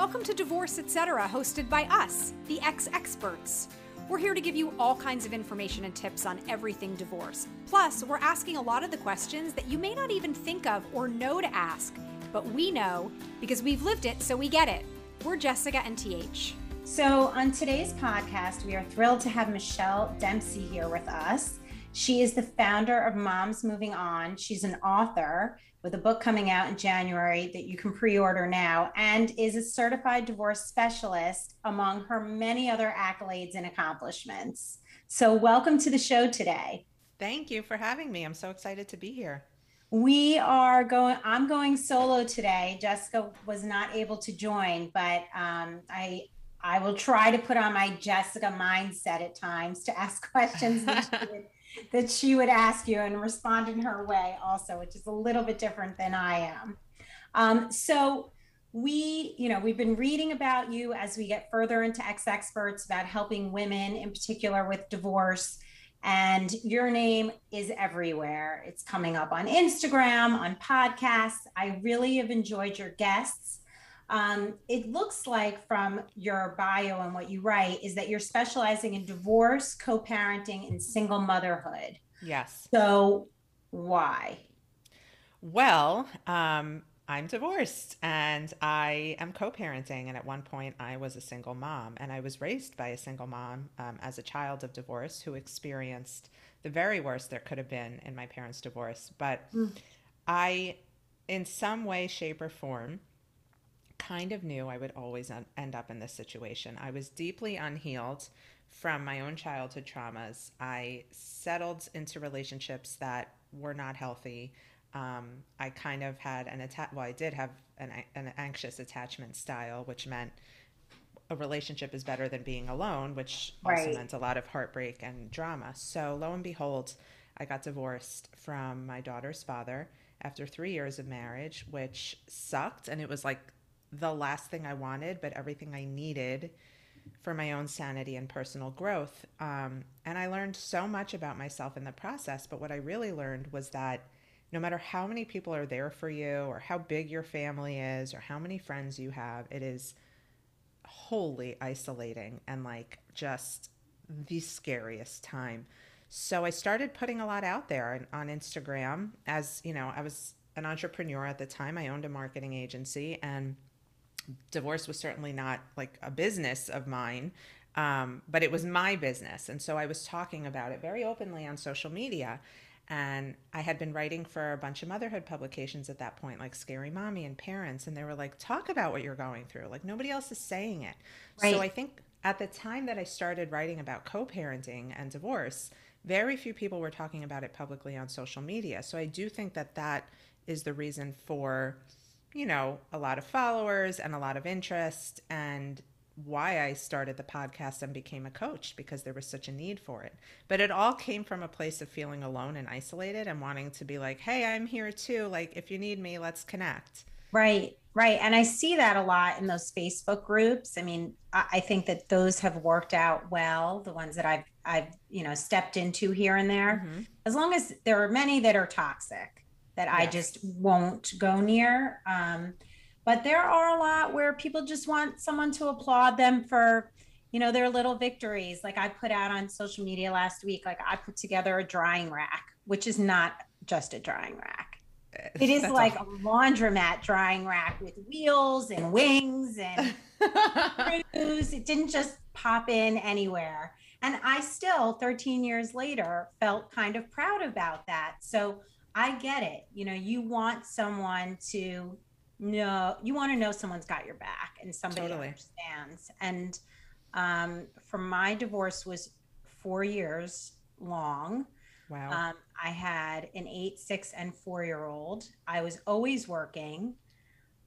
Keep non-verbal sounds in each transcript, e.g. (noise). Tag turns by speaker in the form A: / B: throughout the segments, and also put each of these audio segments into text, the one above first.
A: Welcome to Divorce Etc., hosted by us, the ex experts. We're here to give you all kinds of information and tips on everything divorce. Plus, we're asking a lot of the questions that you may not even think of or know to ask, but we know because we've lived it, so we get it. We're Jessica and TH.
B: So, on today's podcast, we are thrilled to have Michelle Dempsey here with us. She is the founder of Moms Moving On. She's an author with a book coming out in January that you can pre order now, and is a certified divorce specialist among her many other accolades and accomplishments. So, welcome to the show today.
C: Thank you for having me. I'm so excited to be here.
B: We are going, I'm going solo today. Jessica was not able to join, but um, I, I will try to put on my Jessica mindset at times to ask (laughs) questions (laughs) that she would ask you and respond in her way also which is a little bit different than i am. Um, so we you know we've been reading about you as we get further into ex experts about helping women in particular with divorce. And your name is everywhere. It's coming up on instagram on podcasts. I really have enjoyed your guests um, it looks like from your bio and what you write is that you're specializing in divorce, co parenting, and single motherhood.
C: Yes.
B: So, why?
C: Well, um, I'm divorced and I am co parenting. And at one point, I was a single mom and I was raised by a single mom um, as a child of divorce who experienced the very worst there could have been in my parents' divorce. But mm. I, in some way, shape, or form, kind of knew I would always end up in this situation. I was deeply unhealed from my own childhood traumas. I settled into relationships that were not healthy. Um, I kind of had an attack. Well, I did have an, an anxious attachment style, which meant a relationship is better than being alone, which also right. meant a lot of heartbreak and drama. So, lo and behold, I got divorced from my daughter's father after three years of marriage, which sucked. And it was like the last thing I wanted, but everything I needed for my own sanity and personal growth. Um, and I learned so much about myself in the process. But what I really learned was that no matter how many people are there for you, or how big your family is, or how many friends you have, it is wholly isolating and like just the scariest time. So I started putting a lot out there on Instagram as, you know, I was an entrepreneur at the time. I owned a marketing agency and divorce was certainly not like a business of mine, um, but it was my business. And so I was talking about it very openly on social media. And I had been writing for a bunch of motherhood publications at that point, like Scary Mommy and Parents. And they were like, talk about what you're going through. Like, nobody else is saying it. Right. So I think at the time that I started writing about co parenting and divorce, very few people were talking about it publicly on social media. So I do think that that is the reason for you know, a lot of followers and a lot of interest and why I started the podcast and became a coach because there was such a need for it. But it all came from a place of feeling alone and isolated and wanting to be like, hey, I'm here too. Like, if you need me, let's connect.
B: Right, right. And I see that a lot in those Facebook groups. I mean, I think that those have worked out well, the ones that I've I've, you know, stepped into here and there. Mm-hmm. As long as there are many that are toxic that yes. I just won't go near. Um, but there are a lot where people just want someone to applaud them for, you know, their little victories. Like I put out on social media last week, like I put together a drying rack, which is not just a drying rack. (laughs) It is That's like a laundromat drying rack with wheels and wings and (laughs) screws. It didn't just pop in anywhere. And I still, 13 years later, felt kind of proud about that. So I get it. You know, you want someone to know, you want to know someone's got your back and somebody totally. understands. And um, for my divorce was four years long.
C: Wow.
B: Um, I had an eight, six, and four year old. I was always working.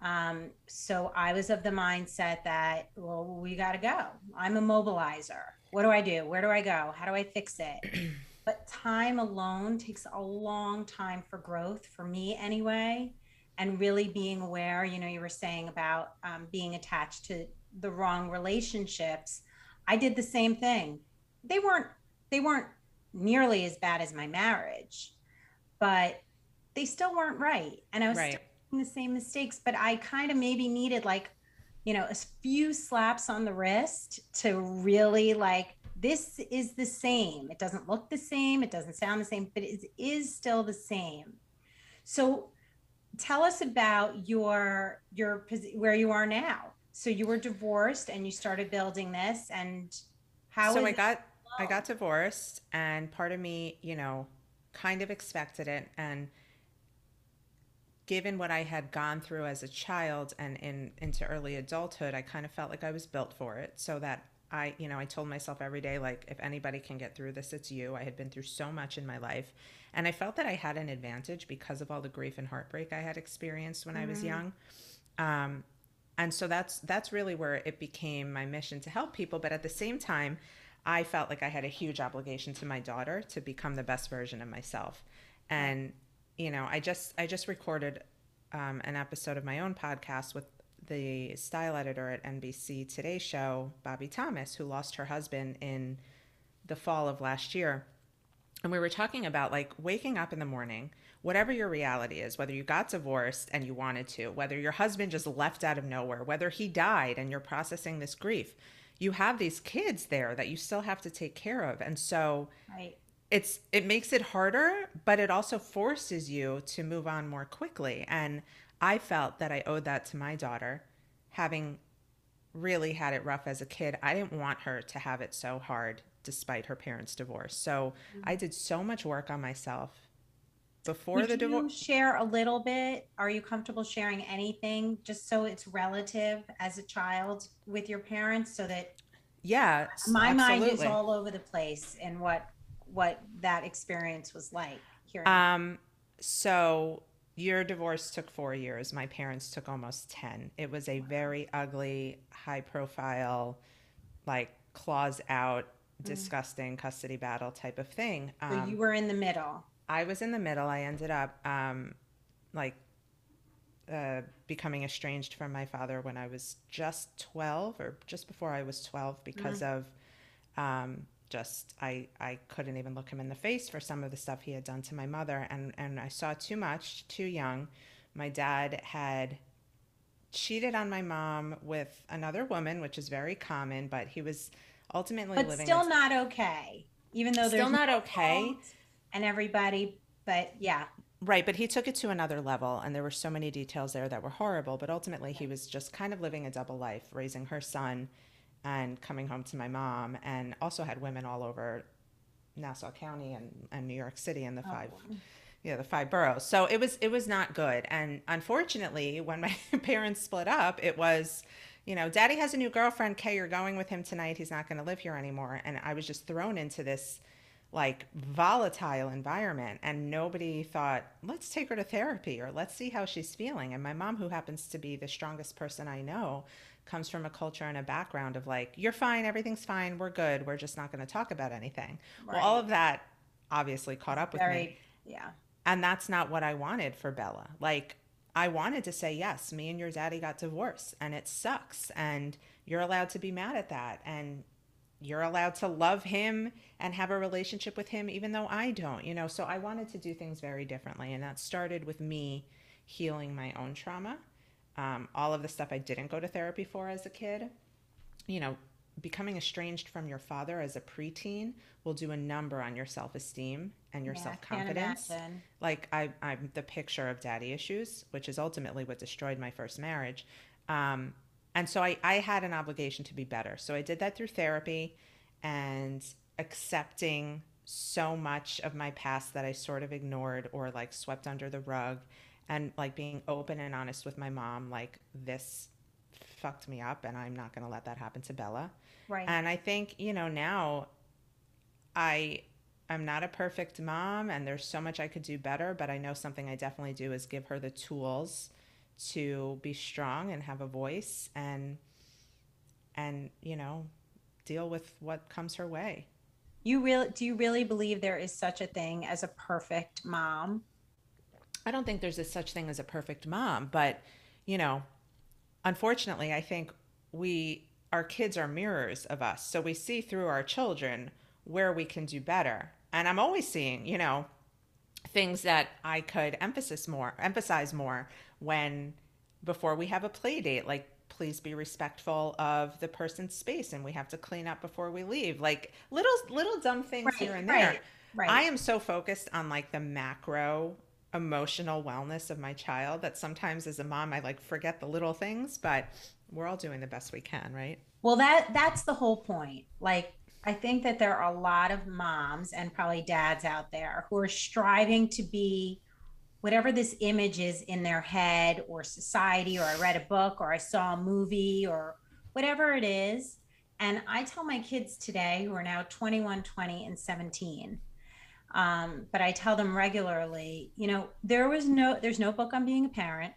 B: Um, so I was of the mindset that, well, we got to go. I'm a mobilizer. What do I do? Where do I go? How do I fix it? (clears throat) but time alone takes a long time for growth for me anyway and really being aware you know you were saying about um, being attached to the wrong relationships. I did the same thing. They weren't they weren't nearly as bad as my marriage but they still weren't right. And i was right. the same mistakes but i kind of maybe needed like you know, a few slaps on the wrist to really like, this is the same. It doesn't look the same, it doesn't sound the same, but it is still the same. So tell us about your your where you are now. So you were divorced and you started building this and how
C: So I got I got divorced and part of me, you know, kind of expected it and given what I had gone through as a child and in into early adulthood, I kind of felt like I was built for it. So that I, you know, I told myself every day, like, if anybody can get through this, it's you. I had been through so much in my life. And I felt that I had an advantage because of all the grief and heartbreak I had experienced when mm-hmm. I was mm-hmm. young. Um, and so that's that's really where it became my mission to help people. But at the same time, I felt like I had a huge obligation to my daughter to become the best version of myself. And you know, I just I just recorded um, an episode of my own podcast with the style editor at NBC Today Show, Bobbie Thomas, who lost her husband in the fall of last year. And we were talking about like waking up in the morning, whatever your reality is, whether you got divorced and you wanted to, whether your husband just left out of nowhere, whether he died and you're processing this grief, you have these kids there that you still have to take care of. And so right it's it makes it harder, but it also forces you to move on more quickly. And I felt that I owed that to my daughter, having really had it rough as a kid. I didn't want her to have it so hard despite her parents' divorce. So mm-hmm. I did so much work on myself before
B: Would
C: the divorce.
B: Share a little bit. Are you comfortable sharing anything, just so it's relative as a child with your parents, so that
C: yeah,
B: my absolutely. mind is all over the place in what what that experience was like.
C: Hearing um, so your divorce took four years. My parents took almost 10. It was a very ugly, high profile, like claws out, mm. disgusting custody battle type of thing.
B: Um, so you were in the middle.
C: I was in the middle. I ended up um, like uh, becoming estranged from my father when I was just 12 or just before I was 12 because mm. of um, just I I couldn't even look him in the face for some of the stuff he had done to my mother and and I saw too much too young. My dad had cheated on my mom with another woman, which is very common, but he was ultimately
B: but
C: living
B: still not okay. Even though
C: still not okay,
B: and everybody, but yeah,
C: Right, but he took it to another level, and there were so many details there that were horrible. But ultimately, he was just kind of living a double life, raising her son and coming home to my mom, and also had women all over Nassau County and, and New York City and the oh, five, wow. yeah, the five boroughs. So it was it was not good. And unfortunately, when my (laughs) parents split up, it was, you know, Daddy has a new girlfriend. Kay, you're going with him tonight. He's not going to live here anymore. And I was just thrown into this like volatile environment and nobody thought let's take her to therapy or let's see how she's feeling and my mom who happens to be the strongest person i know comes from a culture and a background of like, you're fine, everything's fine, we're good, we're just not going to talk about anything. Right. Well, all of that obviously caught up with Very, me.
B: Yeah.
C: And that's not what I wanted for Bella. Like, I wanted to say, yes, me and your daddy got divorced and it sucks. And you're allowed to be mad at that. And you're allowed to love him and have a relationship with him, even though I don't, you know? So I wanted to do things very differently. And that started with me healing my own trauma um, all of the stuff I didn't go to therapy for as a kid. You know, becoming estranged from your father as a preteen will do a number on your self esteem and your yeah, self confidence. Like I, I'm the picture of daddy issues, which is ultimately what destroyed my first marriage. Um, and so I, I had an obligation to be better. So I did that through therapy and accepting so much of my past that I sort of ignored or like swept under the rug and like being open and honest with my mom like this fucked me up and I'm not going to let that happen to Bella.
B: Right.
C: And I think, you know, now I I'm not a perfect mom and there's so much I could do better, but I know something I definitely do is give her the tools to be strong and have a voice and and, you know, deal with what comes her way.
B: You really do you really believe there is such a thing as a perfect mom?
C: I don't think there's a such thing as a perfect mom, but you know, unfortunately, I think we our kids are mirrors of us. So we see through our children where we can do better. And I'm always seeing, you know, things that I could emphasis more, emphasize more when before we have a play date, like please be respectful of the person's space and we have to clean up before we leave like little little dumb things
B: Right,
C: here and there
B: right, right.
C: i am so focused on like the macro emotional wellness of my child that sometimes as a mom i like forget the little things but we're all doing the best we can right
B: Well, that that's the whole point. Like I think that there are a lot of moms and probably dads out there who are striving to be whatever this image is in their head or society or I read a book or I saw a movie or whatever it is. And I tell my kids today who are now 21, 20 and 17 um, but I tell them regularly, you know, there was no, there's no book on being a parent.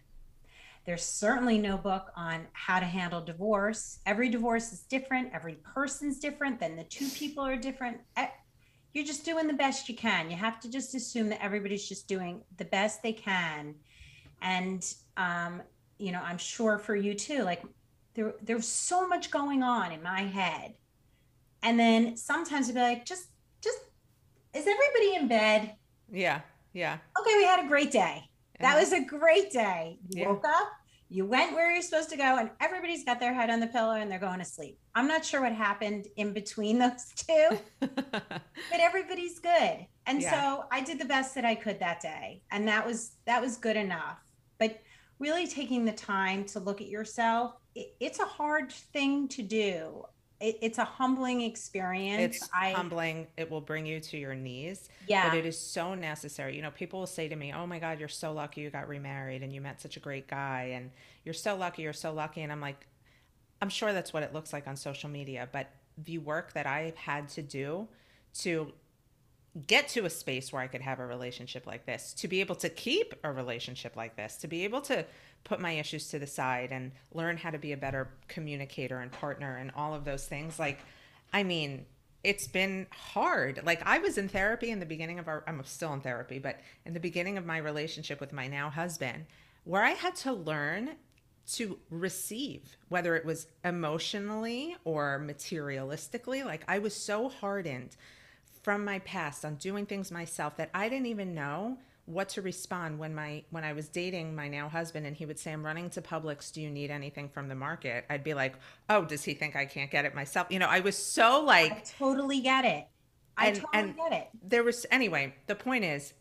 B: There's certainly no book on how to handle divorce. Every divorce is different. Every person's different. Then the two people are different. You're just doing the best you can. You have to just assume that everybody's just doing the best they can. And, um, you know, I'm sure for you too, like there, there's so much going on in my head. And then sometimes I'd be like, just, just, is everybody in bed?
C: yeah yeah
B: Okay, we had a great day. That was a great day. You
C: Yeah.
B: woke up, you went where you're supposed to go, and everybody's got their head on the pillow and they're going to sleep. I'm not sure what happened in between (laughs) those two, (laughs) but everybody's good. And
C: Yeah.
B: so I did the best that I could that day. And that was that was good enough. But really taking the time to look at yourself, it, it's a hard thing to do. It, it's a humbling experience.
C: it's
B: I
C: humbling it will bring you to your knees
B: yeah.
C: but it is so necessary you know people will say to me oh my god you're so lucky you got remarried and you met such a great guy and you're so lucky you're so lucky and i'm like i'm sure that's what it looks like on social media but the work that i've had to do to get to a space where I could have a relationship like this, to be able to keep a relationship like this, to be able to put my issues to the side and learn how to be a better communicator and partner and all of those things. Like, I mean, it's been hard. Like, I was in therapy in the beginning of our, I'm still in therapy, but in the beginning of my relationship with my now husband, where I had to learn to receive, whether it was emotionally or materialistically. Like, I was so hardened from my past on doing things myself that I didn't even know what to respond when my when I was dating my now husband and he would say I'm running to Publix. Do you need anything from the market? I'd be like oh does he think I can't get it myself? You know I was so
B: I
C: like
B: totally get it. I
C: And-
B: totally
C: and-
B: get it.
C: there was anyway the point is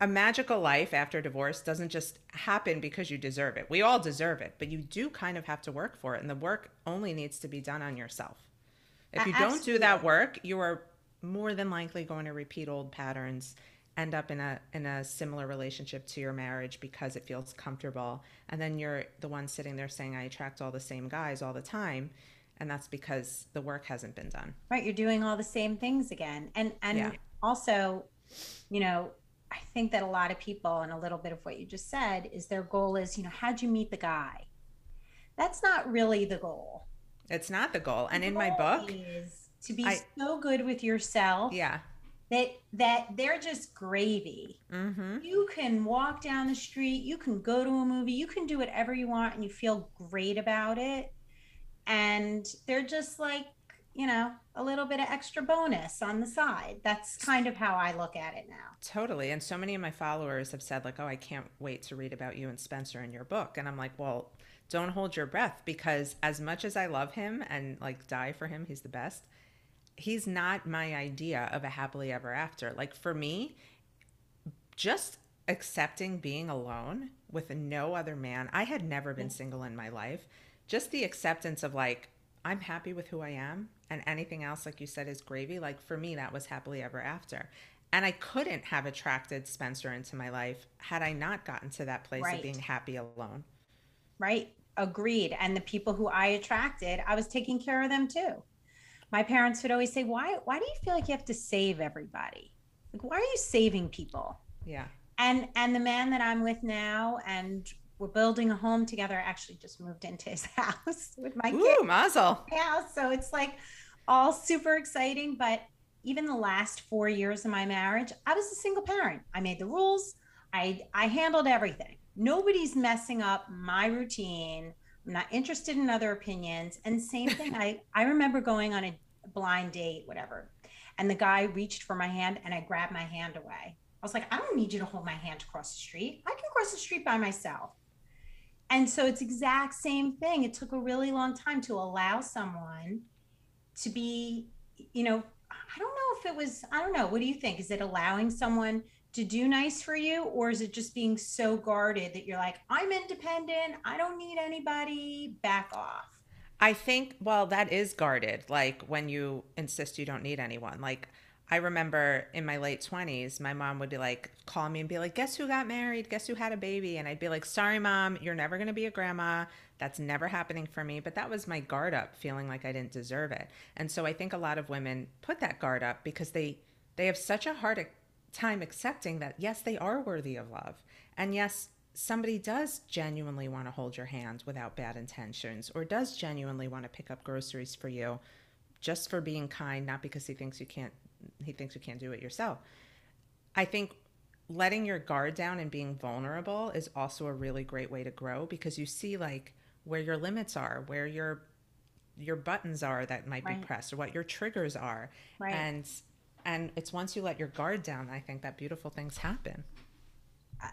C: a magical life after divorce doesn't just happen because you deserve it. We all deserve it but you do kind of have to work for it and the work only needs to be done on yourself. If you don't do that work you are more than likely going to repeat old patterns end up in a in a similar relationship to your marriage because it feels comfortable. And then you're the one sitting there saying i attract all the same guys all the time and that's because the work hasn't been done.
B: Right you're doing all the same things again. And and
C: Yeah.
B: also you know i think that a lot of people and a little bit of what you just said is their goal is you know how'd you meet the guy? That's not really the goal.
C: It's not the goal. And
B: The
C: in my book
B: is to be
C: I-
B: so good with yourself
C: yeah
B: that that they're just gravy.
C: Mm-hmm.
B: You can walk down the street you can go to a movie you can do whatever you want and you feel great about it. And they're just like you know a little bit of extra bonus on the side. That's kind of how i look at it now.
C: Totally. And so many of my followers have said, like, oh, I can't wait to read about you and Spencer in your book. And I'm like, well, don't hold your breath because as much as I love him and like die for him, he's the best, he's not my idea of a happily ever after. Like, for me, just accepting being alone with no other man, I had never been single in my life. Just the acceptance of like, I'm happy with who I am, and anything else, like you said, is gravy. Like for me, that was happily ever after. And I couldn't have attracted Spencer into my life had I not gotten to that place
B: Right.
C: of being happy alone.
B: right agreed and the people who i attracted i was taking care of them too my parents would always say why why do you feel like you have to save everybody? Like why are you saving people?
C: Yeah.
B: and and the man that i'm with now and we're building a home together I actually just moved into his (laughs) house with my kids.
C: Ooh, Mazel.
B: yeah so it's like all super exciting but even the last four years of my marriage i was a single parent. I made the rules. I i handled everything. Nobody's messing up my routine i'm not interested in other opinions and same (laughs) thing i i remember going on a blind date whatever and the guy reached for my hand and i grabbed my hand away i was like i don't need you to hold my hand to cross the street i can cross the street by myself And so it's exact same thing. It took a really long time to allow someone to be, you know, I don't know if it was, I don't know. What do you think? Is it allowing someone to do nice for you or is it just being so guarded that you're like, I'm independent, I don't need anybody, back off?
C: I think, well, that is guarded. Like when you insist you don't need anyone. Like I remember in my late 20s, my mom would be like, call me and be like, guess who got married? Guess who had a baby? And I'd be like, sorry, mom, you're never going to be a grandma. That's never happening for me. But that was my guard up, feeling like I didn't deserve it. And so I think a lot of women put that guard up because they, they have such a hard time accepting that, yes, they are worthy of love. And yes, somebody does genuinely want to hold your hand without bad intentions or does genuinely want to pick up groceries for you just for being kind not because he thinks you can't he thinks you can't do it yourself i think letting your guard down and being vulnerable is also a really great way to grow because you see like where your limits are where your your buttons are that might right. be pressed or what your triggers are right. and and it's once you let your guard down i think that beautiful things happen uh,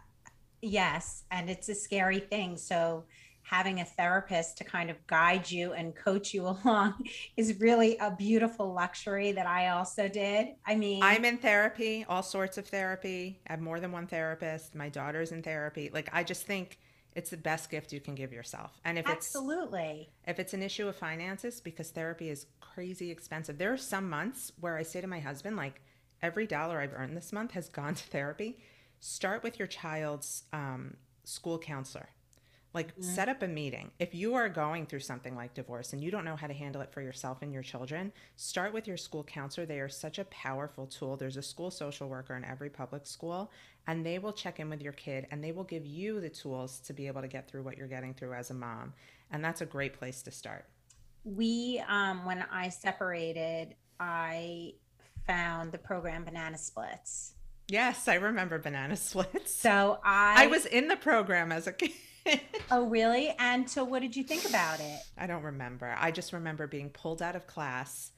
B: yes and it's a scary thing so having a therapist to kind of guide you and coach you (laughs) along is really a beautiful luxury that I also did. I mean,
C: I'm in therapy, all sorts of therapy. I have more than one therapist. My daughter's in therapy. Like I just think it's the best gift you can give yourself. And if it's
B: Absolutely.
C: It's, if it's an issue of finances because therapy is crazy expensive. There are some months where I say to my husband like every dollar I've earned this month has gone to therapy start with your child's um, school counselor. Like, set up a meeting. If you are going through something like divorce and you don't know how to handle it for yourself and your children, start with your school counselor. They are such a powerful tool. There's a school social worker in every public school, and they will check in with your kid and they will give you the tools to be able to get through what you're getting through as a mom. And that's a great place to start.
B: We, um, when I separated, I found the program Banana Splits
C: Yes, I remember Banana Splits.
B: So I
C: I was in the program as a kid. (laughs)
B: oh, really? And so what did you think about it?
C: I don't remember. I just remember being pulled out of class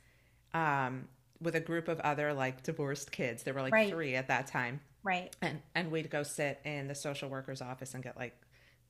C: um, with a group of other like divorced kids. There were like right. three at that time.
B: Right.
C: And and we'd go sit in the social worker's office and get like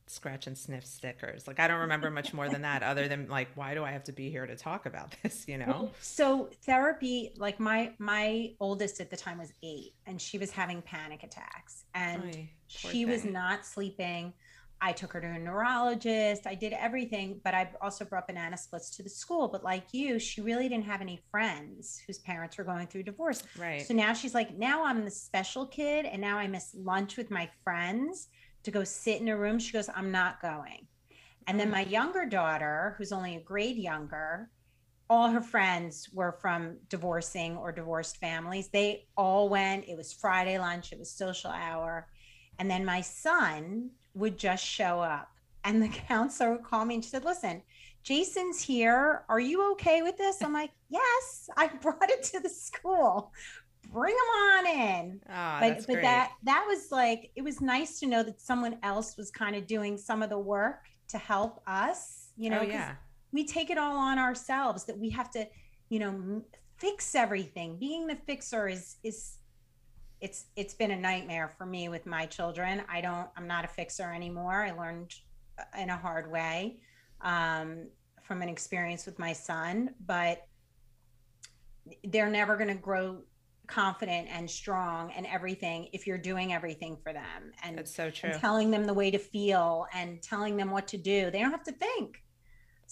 C: scratch and sniff stickers. Like I don't remember much more than that other than like why do I have to be here to talk about (laughs) this, you know?
B: So therapy like my my oldest at the time was 8 and she was having panic attacks and Oy, she thing. was not sleeping. I took her to a neurologist. I did everything, but I also brought banana splits to the school. But like you, she really didn't have any friends whose parents were going through divorce.
C: Right.
B: So now she's like, now I'm the special kid, and now I miss lunch with my friends to go sit in a room. She goes, I'm not going. And then mm. my younger daughter, who's only a grade younger, all her friends were from divorcing or divorced families. They all went. It was Friday lunch, it was social hour. And then my son would just show up. And the (laughs) counselor would call me and she said, Listen, Jason's here. Are you okay with this? I'm like, (laughs) Yes, I (laughs) brought it to the school bring him on in.
C: Oh,
B: but
C: but
B: great. that that was like it was nice to know that someone else was kind of doing some of the work to help us. You know,
C: oh, yeah.
B: we take it all on ourselves that we have to, you know, fix everything. Being the fixer is is it's it's been a nightmare for me with my children. I don't I'm not a fixer anymore. I learned uh, in a hard way um, from an experience with my son, but they're never going to grow confident and strong and everything if you're doing everything for them and
C: it's so true
B: telling them the way to feel and telling them what to do they don't have to think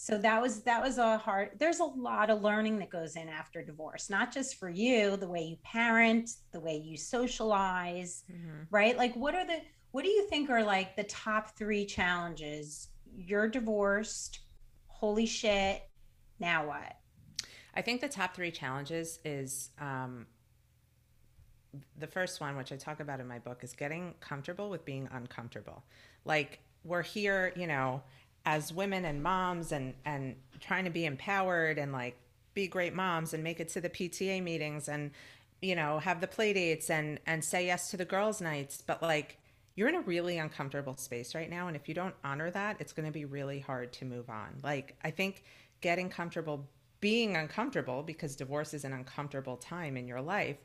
B: so that was that was a hard there's a lot of learning that goes in after divorce not just for you the way you parent the way you socialize mm-hmm. right like what are the what do you think are like the top three challenges you're divorced holy shit now what
C: i think the top three challenges is um, the first one, which I talk about in my book, is getting comfortable with being uncomfortable. Like we're here, you know, as women and moms and and trying to be empowered and like be great moms and make it to the PTA meetings and you know have the play dates and and say yes to the girls nights. But like you're in a really uncomfortable space right now. And if you don't honor that it's going to be really hard to move on. Like i think getting comfortable being uncomfortable because divorce is an uncomfortable time in your life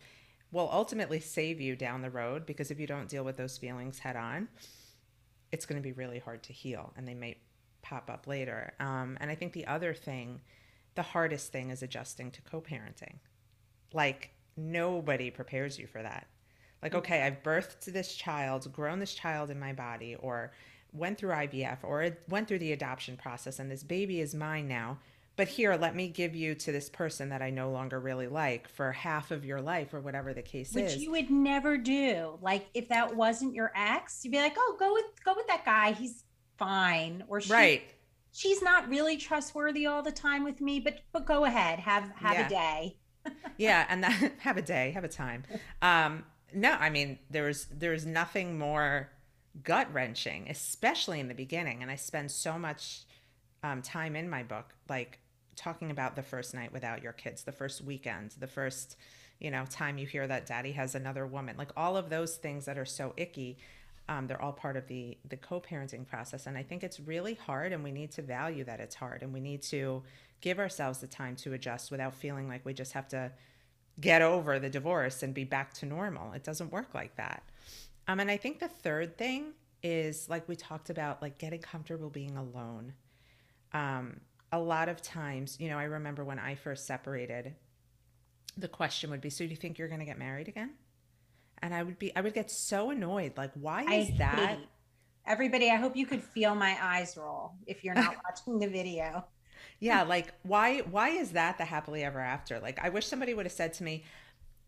C: will ultimately save you down the road. Because if you don't deal with those feelings head on it's going to be really hard to heal. And they might pop up later. Um, and I think the other thing, the hardest thing is adjusting to co parenting. Like, nobody prepares you for that. Like, mm. okay, I've birthed this child, grown this child in my body, or went through IVF, or went through the adoption process, and this baby is mine now but here let me give you to this person that i no longer really like for half of your life or whatever the case
B: Which
C: is
B: which you would never do like if that wasn't your ex you'd be like oh go with go with that guy he's fine or she,
C: right
B: she's not really trustworthy all the time with me but but go ahead have have yeah. a day (laughs)
C: yeah and that (laughs) have a day have a time um no i mean there's there's nothing more gut wrenching especially in the beginning and i spend so much um, time in my book like talking about the first night without your kids, the first weekend, the first, you know, time you hear that daddy has another woman, like all of those things that are so icky. Um, they're all part of the the co-parenting process. And i think it's really hard and we need to value that it's hard and we need to give ourselves the time to adjust without feeling like we just have to get over the divorce and be back to normal. It doesn't work like that. Um, and i think the third thing is like we talked about like getting comfortable being alone. Um, a lot of times, you know, I remember when I first separated, the question would be, "So do you think you're going to get married again?" And I would be, I would get so annoyed. Like, why is I that?
B: Everybody, I hope you could feel my eyes roll if you're not (laughs) watching the video.
C: Yeah, like why? Why is that the happily ever after? Like, I wish somebody would have said to me,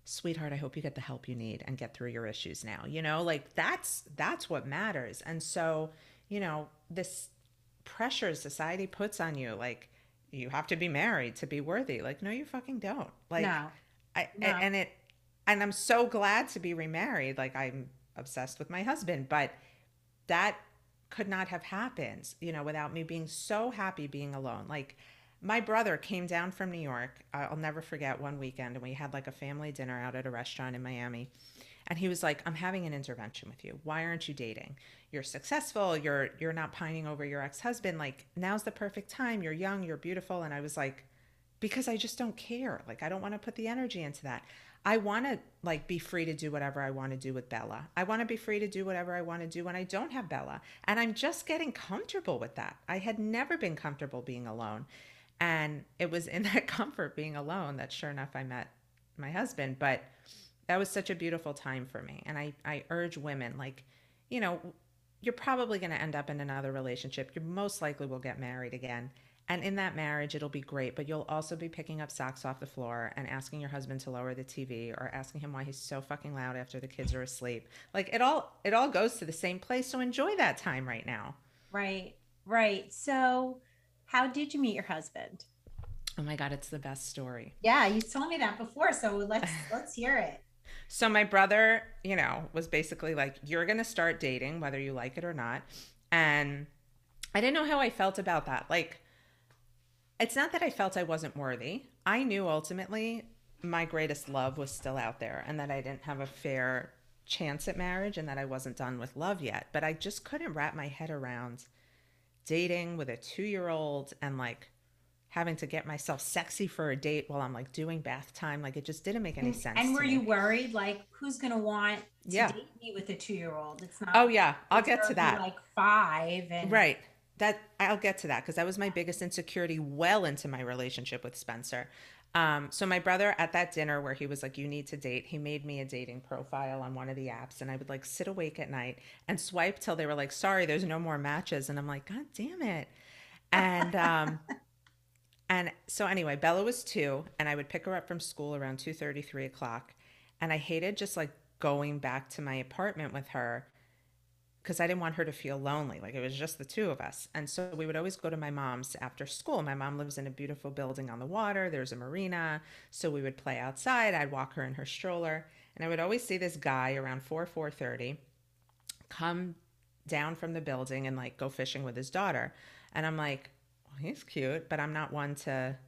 C: sweetheart i hope you get the help you need and get through your issues now you know like that's that's what matters and so you know this pressure society puts on you like you have to be married to be worthy like no you fucking don't like no. I, no. and it and i'm so glad to be remarried like i'm obsessed with my husband but that could not have happened you know without me being so happy being alone. Like my brother came down from new york i'll never forget one weekend and we had like a family dinner out at a restaurant in miami. And he was like i'm having an intervention with you. Why aren't you dating? You're successful. You're you're not pining over your ex-husband. Like now's the perfect time. You're young. You're beautiful. And i was like because i just don't care. Like i don't want to put the energy into that i want to like be free to do whatever i want to do with bella. I want to be free to do whatever i want to do when i don't have bella. And i'm just getting comfortable with that. I had never been comfortable being alone. And it was in (laughs) that comfort being alone that sure enough i met my husband. But that was such a beautiful time for me. And i i urge women like you know you're probably going to end up in another relationship. You most likely will get married again. And in that marriage, it'll be great, but you'll also be picking up socks off the floor and asking your husband to lower the TV or asking him why he's so fucking loud after the kids are asleep. Like it all it all goes to the same place. So enjoy that time right now.
B: Right. Right. So how did you meet your husband?
C: Oh my god, it's the best story.
B: Yeah, you told me that before, so let's (sighs) let's hear it.
C: So my brother, you know, was basically like, you're going to start dating, whether you like it or not. And I didn't know how I felt about that. Like, it's not that I felt I wasn't worthy. I knew ultimately my greatest love was still out there and that I didn't have a fair chance at marriage and that I wasn't done with love yet. But I just couldn't wrap my head around dating with a two year old and like having to get myself sexy for a date while I'm like doing bath time. Like it just didn't make any sense.
B: And were you worried like who's gonna want to yeah. date me with a two year old? It's not
C: Oh yeah, I'll get to that.
B: Like five and
C: Right. That I'll get to that because that was my biggest insecurity well into my relationship with Spencer. Um, so my brother at that dinner where he was like, "You need to date," he made me a dating profile on one of the apps, and I would like sit awake at night and swipe till they were like, "Sorry, there's no more matches," and I'm like, "God damn it!" And um, (laughs) And so anyway, Bella was two, and I would pick her up from school around 2 3 o'clock. And I hated just like going back to my apartment with her because I didn't want her to feel lonely. Like it was just the two of us. And so we would always go to my mom's after school. My mom lives in a beautiful building on the water. There's a marina. So we would play outside. I'd walk her in her stroller. And I would always see this guy around 4, 4.30 come down from the building and like go fishing with his daughter. And I'm like, he's cute, but I'm not one to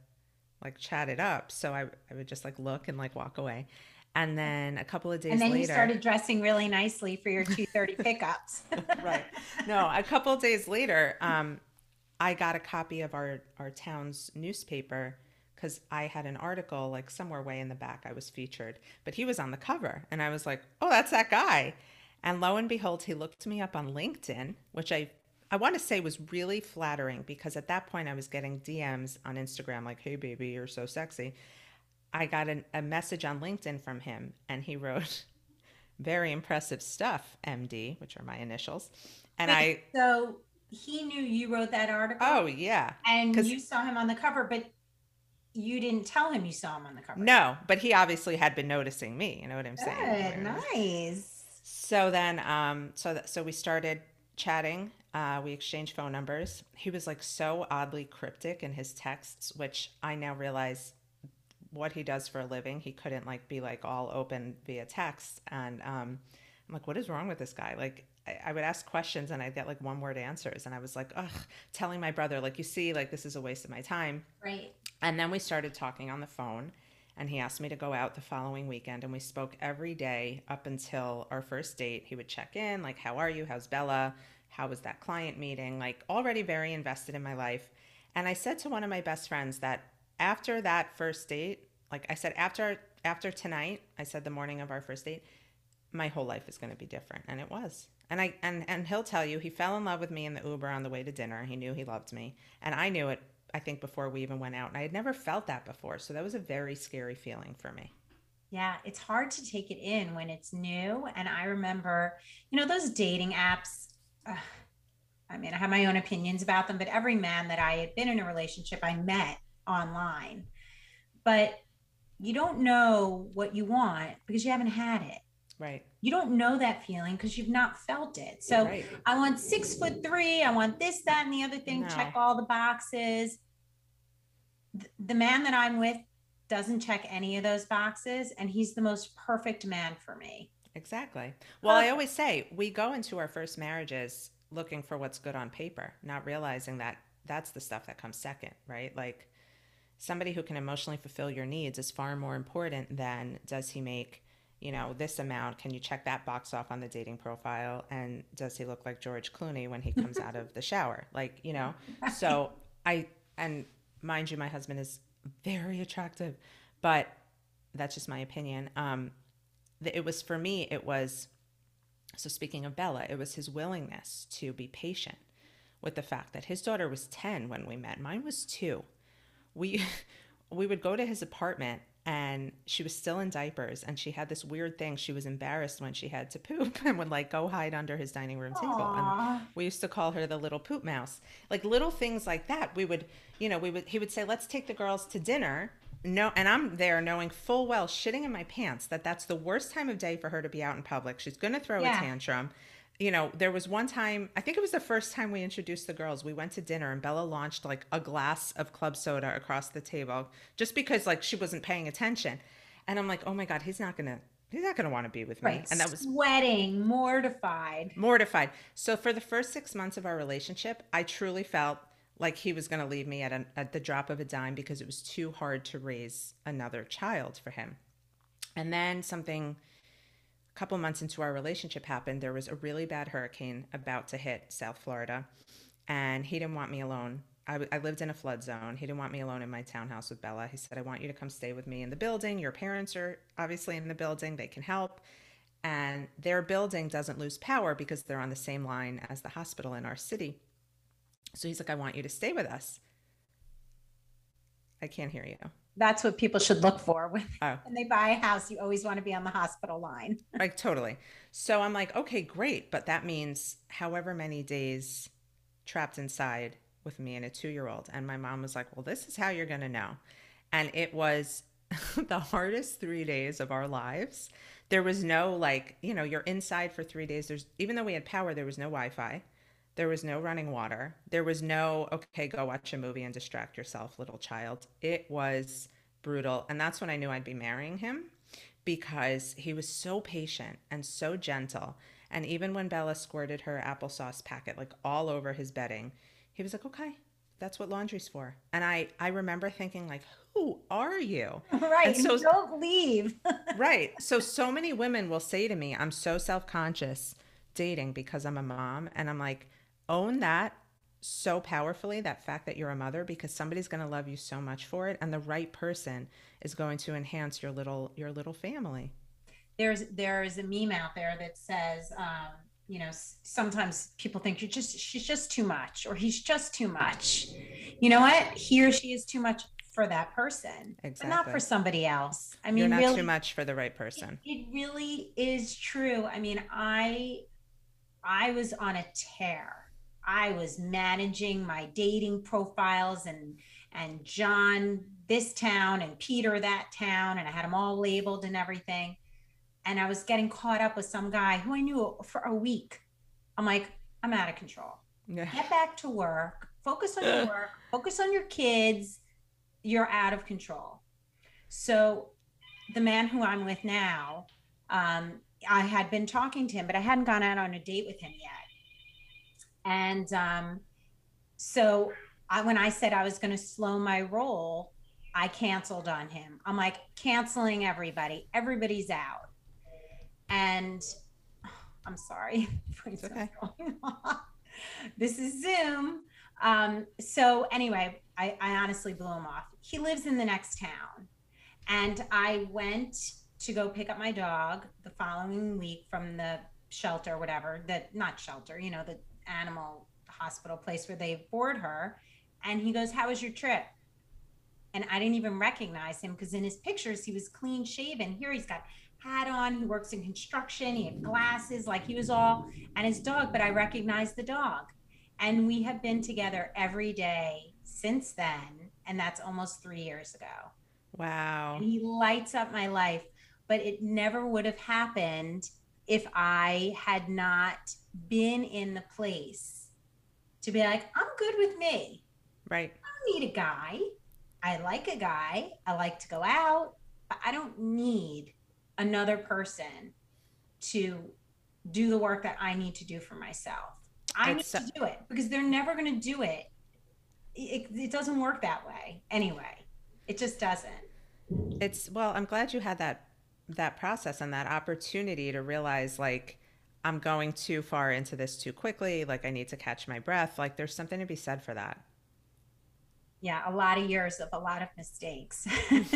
C: like chat it up. So I, I would just like look and like walk away. And then a couple of days
B: and then
C: later,
B: you started dressing really nicely for your 2:30 pickups. (laughs)
C: right. No, a couple of days later, um, I got a copy of our our town's newspaper because I had an article like somewhere way in the back I was featured, but he was on the cover, and I was like, oh, that's that guy. And lo and behold, he looked me up on LinkedIn, which I I want to say was really flattering because at that point I was getting DMs on Instagram like, "Hey baby, you're so sexy." I got an, a message on LinkedIn from him and he wrote (laughs) very impressive stuff, MD, which are my initials. And Wait, I
B: So he knew you wrote that article?
C: Oh, yeah.
B: And you saw him on the cover, but you didn't tell him you saw him on the cover.
C: No, but he obviously had been noticing me. You know what I'm
B: Good,
C: saying?
B: Nice.
C: So then, um, so that, so we started chatting. Uh, we exchanged phone numbers. He was like so oddly cryptic in his texts, which I now realize what he does for a living. He couldn't like be like all open via text. And um, I'm like, what is wrong with this guy? Like, I, I would ask questions and I'd get like one word answers. And I was like, ugh, telling my brother, like, you see, like, this is a waste of my time.
B: Right.
C: And then we started talking on the phone. And he asked me to go out the following weekend. And we spoke every day up until our first date. He would check in, like, how are you? How's Bella? How was that client meeting? Like, already very invested in my life. And I said to one of my best friends that after that first date, like I said, after after tonight, I said the morning of our first date, my whole life is going to be different, and it was. And I and and he'll tell you he fell in love with me in the Uber on the way to dinner. He knew he loved me, and I knew it. I think before we even went out, and I had never felt that before, so that was a very scary feeling for me.
B: Yeah, it's hard to take it in when it's new. And I remember, you know, those dating apps. I mean, I have my own opinions about them, but every man that I had been in a relationship, I met online. But you don't know what you want because you haven't had it.
C: Right.
B: You don't know that feeling because you've not felt it. So right. I want six foot three. I want this, that, and the other thing. No. Check all the boxes. The man that I'm with doesn't check any of those boxes, and he's the most perfect man for me.
C: Exactly. Well, I always say we go into our first marriages looking for what's good on paper, not realizing that that's the stuff that comes second, right? Like somebody who can emotionally fulfill your needs is far more important than does he make you know this amount? Can you check that box off on the dating profile? And does he look like george clooney when he comes out of the shower? Like you know so i and mind you my husband is very attractive but that's just my opinion. Um it was for me it was so speaking of bella it was his willingness to be patient with the fact that his daughter was 10 when we met. Mine was 2 we (laughs) we would go to his apartment and she was still in diapers and she had this weird thing. She was embarrassed when she had to poop (laughs) and would like go hide under his dining room table. Aww. and we used to call her the little poop mouse. Like little things like that. We would you know we would he would say let's take the girls to dinner. No and i'm there knowing full well shitting in my pants that that's the worst time of day for her to be out in public. She's going to throw yeah. a tantrum you know, there was one time, I think it was the first time we introduced the girls. We went to dinner and Bella launched like a glass of club soda across the table just because like she wasn't paying attention. And I'm like, oh my God, he's not going to. He's not going to want to be with me.
B: Right. And that was sweating, mortified.
C: Mortified. So for the first six months of our relationship, I truly felt like he was going to leave me at, an, at the drop of a dime because it was too hard to raise another child for him. And then something a couple months into our relationship happened, there was a really bad hurricane about to hit South Florida, and he didn't want me alone. I, I lived in a flood zone. He didn't want me alone in my townhouse with Bella. He said, I want you to come stay with me in the building. Your parents are obviously in the building, they can help. And their building doesn't lose power because they're on the same line as the hospital in our city. So he's like, I want you to stay with us. I can't hear you
B: that's what people should look for when, oh. (laughs) when they buy a house. You always want to be on the hospital line. (laughs)
C: like totally. So I'm like, okay, great, but that means however many days trapped inside with me and a two year old. And my mom was like, well, this is how you're going to know. And it was (laughs) the hardest three days of our lives. There was no like, you know, you're inside for three days. There's even though we had power, there was no Wi Fi. There was no running water. There was no, okay, go watch a movie and distract yourself, little child. It was brutal. And that's when I knew I'd be marrying him because he was so patient and so gentle. And even when Bella squirted her applesauce packet like all over his bedding, he was like, okay, that's what laundry's for. And I, I remember thinking like, who are you? (laughs)
B: Right. so, don't leave. (laughs)
C: right. So, so many women will say to me, I'm so self-conscious dating because I'm a mom. And I'm like, own that so powerfully that fact that you're a mother because somebody's going to love you so much for it and the right person is going to enhance your little your little family.
B: There's there's a meme out there that says um, you know sometimes people think you're just she's just too much or he's just too much. You know what? He or she is too much for that person exactly. but not for somebody else.
C: I mean you're not really, too much for the right person.
B: It, it really is true. I mean i i was on a tear i was managing my dating profiles and and john this town and peter that town and i had them all labeled and everything and I was getting caught up with some guy who I knew for a week. I'm like, I'm out of control. Yeah. Get back to work. Focus on your work. Focus on your kids. You're out of control. So, the man who I'm with now, um, I had been talking to him, but I hadn't gone out on a date with him yet. And um, so, I, when I said I was going to slow my roll, I canceled on him. I'm like, canceling everybody. Everybody's out and (sighs) I'm sorry. (laughs) It's okay. this is Zoom. Um, so anyway, I, I honestly blew him off. He lives in the next town. And I went to go pick up my dog the following week from the shelter, whatever, the not shelter, you know, the animal hospital place where they board her. And he goes, How was your trip? And I didn't even recognize him because in his pictures, he was clean shaven. Here he's got hat on. He works in construction. He had glasses, like he was all, and his dog, but I recognized the dog. And we have been together every day since then. And that's almost three years ago.
C: Wow.
B: And he lights up my life, but it never would have happened if I had not been in the place to be like, I'm good with me.
C: Right.
B: I don't need a guy. I like a guy. I like to go out, but I don't need another person to do the work that I need to do for myself. I it's need to do it because they're never going to do it. it. It doesn't work that way anyway. It just doesn't.
C: It's well, I'm glad you had that that process and that opportunity to realize like I'm going too far into this too quickly, like I need to catch my breath. Like there's something to be said for that.
B: Yeah a lot of years of a lot of mistakes. (laughs)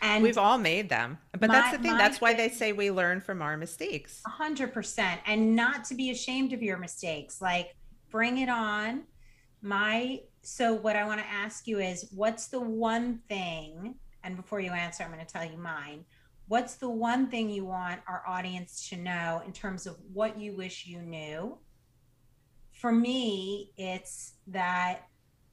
C: And we've all made them but my, that's the thing that's why they say we learn from our mistakes.
B: 100% and not to be ashamed of your mistakes like bring it on. My so what i want to ask you is what's the one thing and before you answer i'm going to tell you mine what's the one thing you want our audience to know in terms of what you wish you knew for me it's that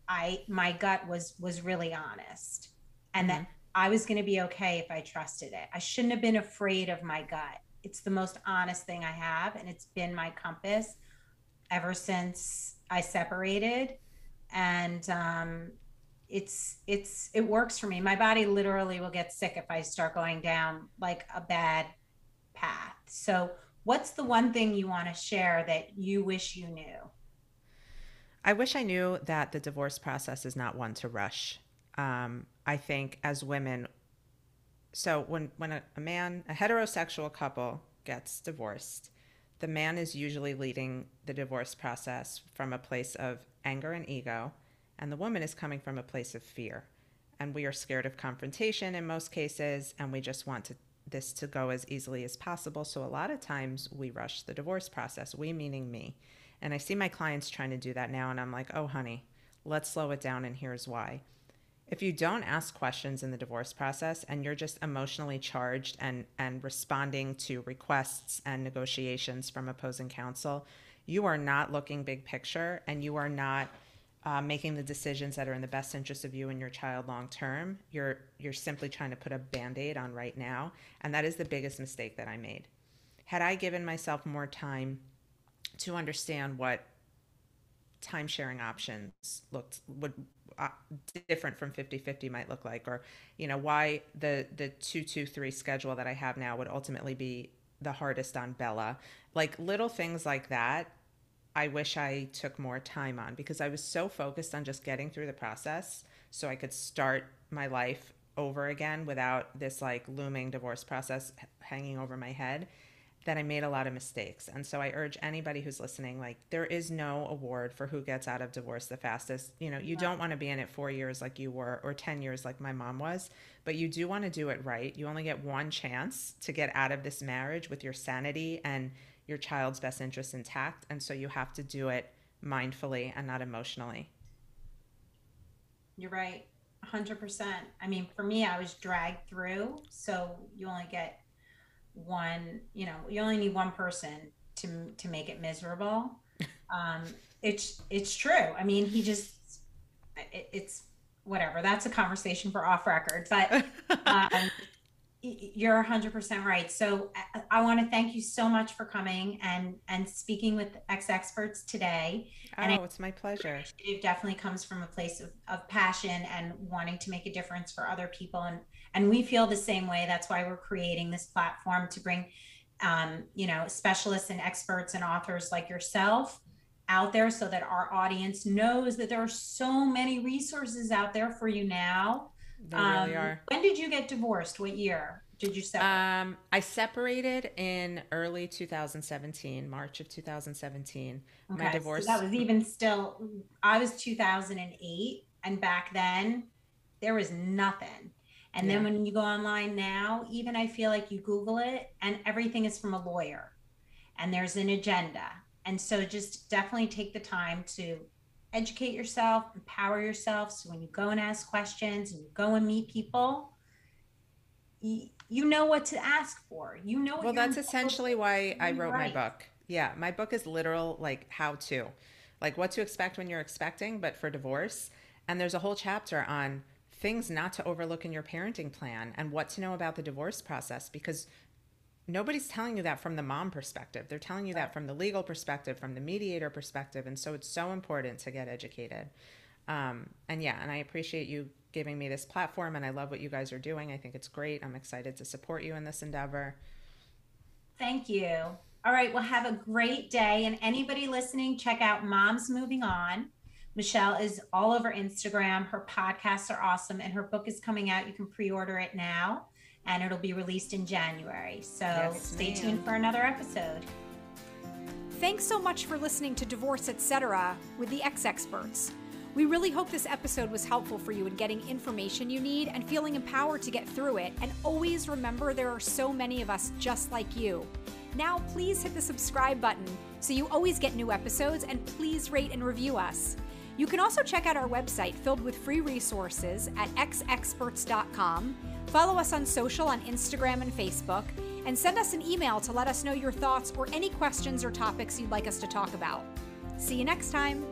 B: I my gut was was really honest and mm-hmm. that I was going to be okay if I trusted it. I shouldn't have been afraid of my gut. It's the most honest thing I have and it's been my compass ever since I separated and um it's it's it works for me. My body literally will get sick if I start going down like a bad path. So what's the one thing you want to share that you wish you knew?
C: I wish I knew that the divorce process is not one to rush. Um, I think as women, so when when a, a man, a heterosexual couple gets divorced, the man is usually leading the divorce process from a place of anger and ego, and the woman is coming from a place of fear. And we are scared of confrontation in most cases, and we just want to, this to go as easily as possible. So a lot of times we rush the divorce process, we meaning me. And I see my clients trying to do that now, and I'm like, oh, honey, let's slow it down, and here's why. If you don't ask questions in the divorce process and you're just emotionally charged and, and responding to requests and negotiations from opposing counsel, you are not looking big picture and you are not uh, making the decisions that are in the best interest of you and your child long term. You're you're simply trying to put a band-aid on right now, and that is the biggest mistake that I made. Had I given myself more time to understand what time sharing options looked would uh, different from 50-50 might look like or you know why the the 223 schedule that I have now would ultimately be the hardest on Bella like little things like that I wish I took more time on because I was so focused on just getting through the process so I could start my life over again without this like looming divorce process hanging over my head that I made a lot of mistakes. And so I urge anybody who's listening like there is no award for who gets out of divorce the fastest. You know, you don't want to be in it 4 years like you were or 10 years like my mom was, but you do want to do it right. You only get one chance to get out of this marriage with your sanity and your child's best interest intact, and so you have to do it mindfully and not emotionally.
B: You're right. 100%. I mean, for me, I was dragged through. So you only get one, you know, you only need one person to, to make it miserable. (laughs) Um, it's, it's true. I mean, he just, it, it's whatever. That's a conversation for off record, but, (laughs) um, you're 100% right. So I, want to thank you so much for coming and and speaking with ex experts today.
C: Oh,
B: and
C: it's my pleasure.
B: It definitely comes from a place of, of passion and wanting to make a difference for other people. And and we feel the same way. That's why we're creating this platform to bring um, you know, specialists and experts and authors like yourself out there so that our audience knows that there are so many resources out there for you now
C: they um, really are.
B: When did you get divorced? What year did you separate?
C: Um, I separated in early 2017, March of 2017. Okay, My divorce.
B: So that was even still. I was 2008, and back then there was nothing. And yeah. then when you go online now, even I feel like you Google it, and everything is from a lawyer, and there's an agenda. And so just definitely take the time to educate yourself, empower yourself. So when you go and ask questions and you go and meet people, you, you know what to ask for. You know.
C: well, that's essentially why I wrote right. my book. Yeah, my book is literal like how to, like what to expect when you're expecting, but for divorce. And there's a whole chapter on things not to overlook in your parenting plan and what to know about the divorce process because nobody's telling you that from the mom perspective. They're telling you that from the legal perspective, from the mediator perspective. And so it's so important to get educated. Um, and yeah, and I appreciate you giving me this platform and I love what you guys are doing. I think it's great. I'm excited to support you in this endeavor.
B: Thank you. All right. Well, have a great day. And anybody listening, check out Moms Moving On. Michelle is all over Instagram. Her podcasts are awesome and her book is coming out. You can pre order it now and it'll be released in January. So yes, stay tuned for another episode.
A: Thanks so much for listening to Divorce Etc. with the X Experts. We really hope this episode was helpful for you in getting information you need and feeling empowered to get through it. And always remember there are so many of us just like you. Now, please hit the subscribe button so you always get new episodes and please rate and review us. You can also check out our website filled with free resources at xexperts.com Follow us on social on Instagram and Facebook, and send us an email to let us know your thoughts or any questions or topics you'd like us to talk about. See you next time.